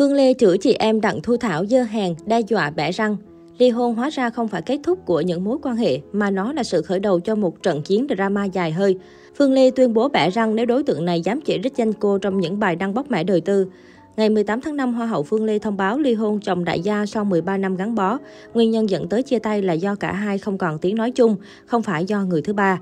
Phương Lê chửi chị em Đặng Thu Thảo dơ hàng, đe dọa bẻ răng. Ly hôn hóa ra không phải kết thúc của những mối quan hệ, mà nó là sự khởi đầu cho một trận chiến drama dài hơi. Phương Lê tuyên bố bẻ răng nếu đối tượng này dám chỉ trích danh cô trong những bài đăng bóc mẽ đời tư. Ngày 18 tháng 5, Hoa hậu Phương Lê thông báo ly hôn chồng đại gia sau 13 năm gắn bó. Nguyên nhân dẫn tới chia tay là do cả hai không còn tiếng nói chung, không phải do người thứ ba.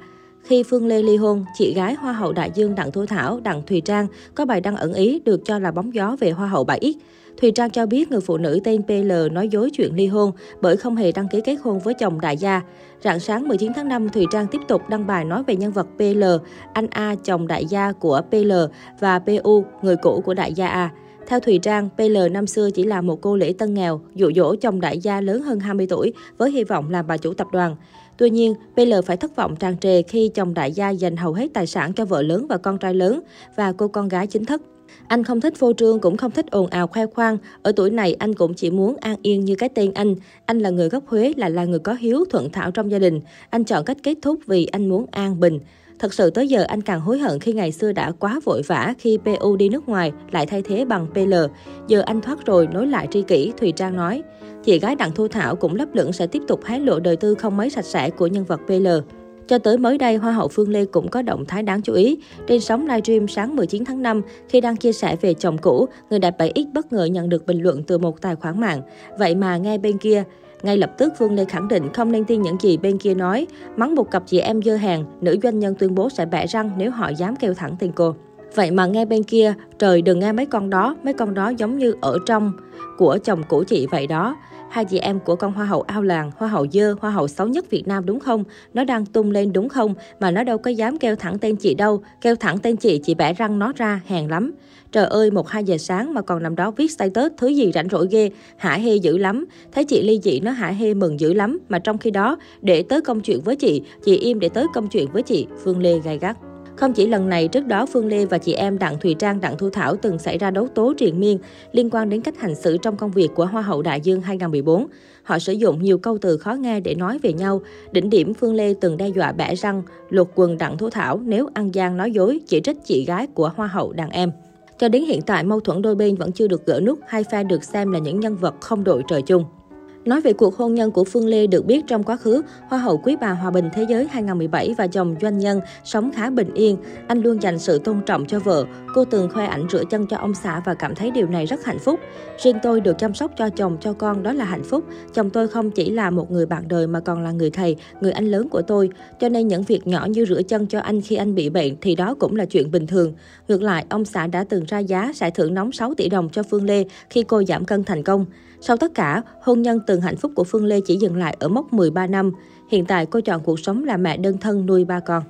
Khi Phương Lê ly hôn, chị gái Hoa hậu Đại Dương Đặng Thu Thảo, Đặng Thùy Trang có bài đăng ẩn ý được cho là bóng gió về Hoa hậu 7X. Thùy Trang cho biết người phụ nữ tên PL nói dối chuyện ly hôn bởi không hề đăng ký kết hôn với chồng đại gia. Rạng sáng 19 tháng 5, Thùy Trang tiếp tục đăng bài nói về nhân vật PL, anh A chồng đại gia của PL và PU, người cũ của đại gia A. Theo Thùy Trang, PL năm xưa chỉ là một cô lễ tân nghèo, dụ dỗ chồng đại gia lớn hơn 20 tuổi với hy vọng làm bà chủ tập đoàn. Tuy nhiên, PL phải thất vọng tràn trề khi chồng đại gia dành hầu hết tài sản cho vợ lớn và con trai lớn và cô con gái chính thức. Anh không thích phô trương, cũng không thích ồn ào khoe khoang. Ở tuổi này, anh cũng chỉ muốn an yên như cái tên anh. Anh là người gốc Huế, là là người có hiếu, thuận thảo trong gia đình. Anh chọn cách kết thúc vì anh muốn an bình. Thật sự tới giờ anh càng hối hận khi ngày xưa đã quá vội vã khi PU đi nước ngoài lại thay thế bằng PL. Giờ anh thoát rồi nối lại tri kỷ, Thùy Trang nói. Chị gái Đặng Thu Thảo cũng lấp lửng sẽ tiếp tục hé lộ đời tư không mấy sạch sẽ của nhân vật PL. Cho tới mới đây, Hoa hậu Phương Lê cũng có động thái đáng chú ý. Trên sóng livestream sáng 19 tháng 5, khi đang chia sẻ về chồng cũ, người đẹp 7X bất ngờ nhận được bình luận từ một tài khoản mạng. Vậy mà nghe bên kia, ngay lập tức Phương Lê khẳng định không nên tin những gì bên kia nói. Mắng một cặp chị em dơ hàng, nữ doanh nhân tuyên bố sẽ bẻ răng nếu họ dám kêu thẳng tên cô. Vậy mà nghe bên kia, trời đừng nghe mấy con đó, mấy con đó giống như ở trong của chồng cũ chị vậy đó. Hai chị em của con hoa hậu ao làng, hoa hậu dơ, hoa hậu xấu nhất Việt Nam đúng không? Nó đang tung lên đúng không? Mà nó đâu có dám kêu thẳng tên chị đâu. Kêu thẳng tên chị, chị bẻ răng nó ra, hèn lắm. Trời ơi, một hai giờ sáng mà còn nằm đó viết status thứ gì rảnh rỗi ghê, hả hê dữ lắm. Thấy chị ly dị nó hả hê mừng dữ lắm, mà trong khi đó, để tới công chuyện với chị, chị im để tới công chuyện với chị, Phương Lê gay gắt. Không chỉ lần này, trước đó Phương Lê và chị em Đặng Thùy Trang, Đặng Thu Thảo từng xảy ra đấu tố triền miên liên quan đến cách hành xử trong công việc của Hoa hậu Đại Dương 2014. Họ sử dụng nhiều câu từ khó nghe để nói về nhau. Đỉnh điểm Phương Lê từng đe dọa bẻ răng, lột quần Đặng Thu Thảo nếu ăn gian nói dối, chỉ trích chị gái của Hoa hậu đàn em. Cho đến hiện tại, mâu thuẫn đôi bên vẫn chưa được gỡ nút, hai phe được xem là những nhân vật không đội trời chung. Nói về cuộc hôn nhân của Phương Lê được biết trong quá khứ, Hoa hậu Quý bà Hòa bình Thế giới 2017 và chồng doanh nhân sống khá bình yên. Anh luôn dành sự tôn trọng cho vợ. Cô từng khoe ảnh rửa chân cho ông xã và cảm thấy điều này rất hạnh phúc. Riêng tôi được chăm sóc cho chồng, cho con đó là hạnh phúc. Chồng tôi không chỉ là một người bạn đời mà còn là người thầy, người anh lớn của tôi. Cho nên những việc nhỏ như rửa chân cho anh khi anh bị bệnh thì đó cũng là chuyện bình thường. Ngược lại, ông xã đã từng ra giá giải thưởng nóng 6 tỷ đồng cho Phương Lê khi cô giảm cân thành công. Sau tất cả, hôn nhân từng hạnh phúc của Phương Lê chỉ dừng lại ở mốc 13 năm. Hiện tại cô chọn cuộc sống là mẹ đơn thân nuôi ba con.